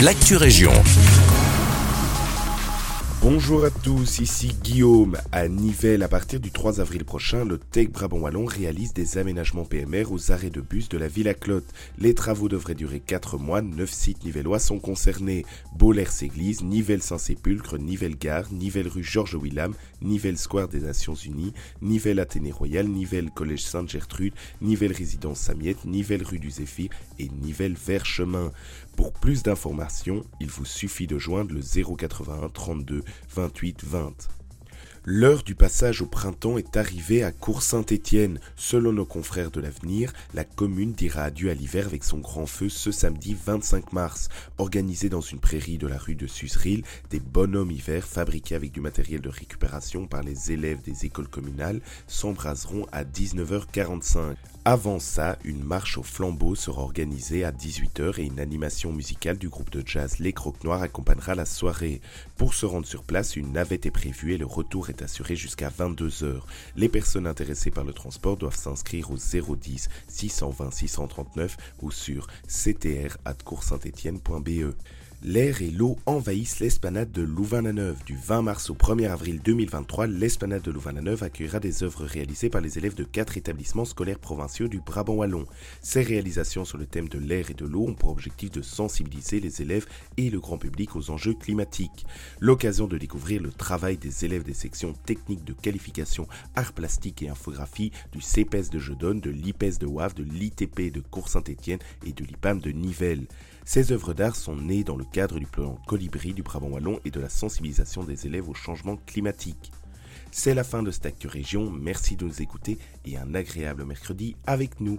l'actu région. Bonjour à tous, ici Guillaume. À Nivelles, à partir du 3 avril prochain, le Tech Brabant Wallon réalise des aménagements PMR aux arrêts de bus de la ville à Clotte. Les travaux devraient durer 4 mois, 9 sites nivellois sont concernés. Bollers-Église, Nivelles-Saint-Sépulcre, Nivelles-Gare, Nivelles-Rue Georges Willam, Nivelles-Square des Nations Unies, Nivelles-Athénée Royal, Nivelles-Collège Sainte-Gertrude, Nivelles-Résidence Samiette, Nivelles-Rue du Zéphyr et Nivelles-Vers-Chemin. Pour plus d'informations, il vous suffit de joindre le 081 32 28 20. L'heure du passage au printemps est arrivée à Cour-Saint-Étienne. Selon nos confrères de l'avenir, la commune dira adieu à l'hiver avec son grand feu ce samedi 25 mars. Organisé dans une prairie de la rue de Susril, des bonhommes hiver fabriqués avec du matériel de récupération par les élèves des écoles communales s'embraseront à 19h45. Avant ça, une marche au flambeau sera organisée à 18h et une animation musicale du groupe de jazz Les Crocs Noirs accompagnera la soirée. Pour se rendre sur place, une navette est prévue et le retour est assuré jusqu'à 22h. Les personnes intéressées par le transport doivent s'inscrire au 010 620 639 ou sur ctr@coursaintetienne.be. L'air et l'eau envahissent l'esplanade de Louvain-la-Neuve. Du 20 mars au 1er avril 2023, l'esplanade de Louvain-la-Neuve accueillera des œuvres réalisées par les élèves de quatre établissements scolaires provinciaux du Brabant wallon. Ces réalisations sur le thème de l'air et de l'eau ont pour objectif de sensibiliser les élèves et le grand public aux enjeux climatiques. L'occasion de découvrir le travail des élèves des sections techniques de qualification art plastique et infographie du CEPES de Jedone, de l'IPES de Wavre, de l'ITP de Cours-Saint-Étienne et de l'IPAM de Nivelles. Ces œuvres d'art sont nées dans le cadre du plan Colibri du Brabant Wallon et de la sensibilisation des élèves au changement climatique. C'est la fin de cette Région, merci de nous écouter et un agréable mercredi avec nous.